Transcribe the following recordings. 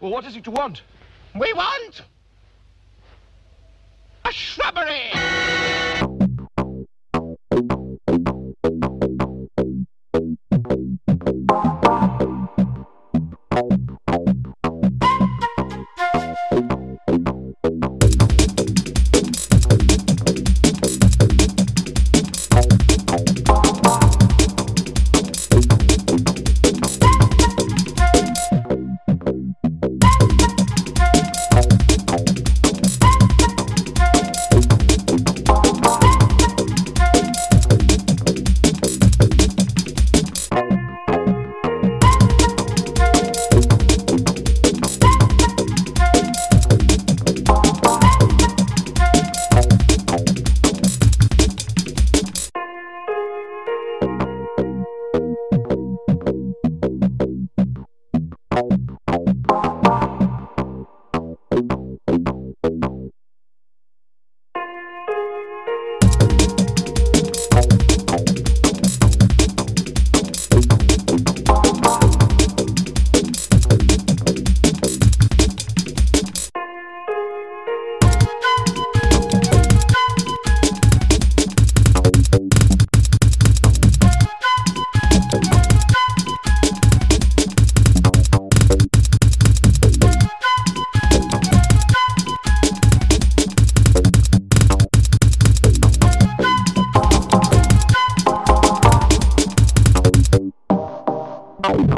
Well, what is it you want? We want a shrubbery.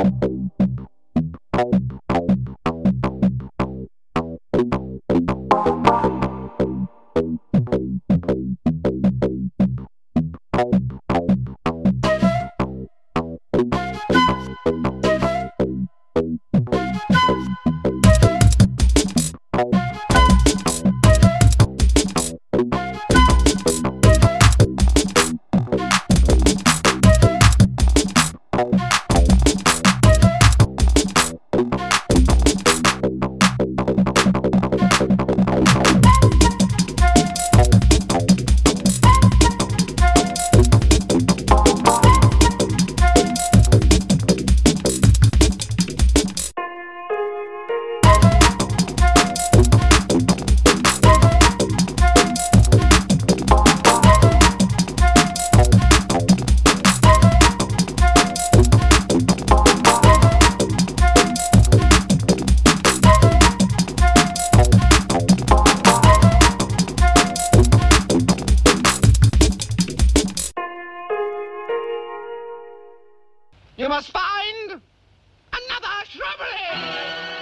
out. must find another shrubbery!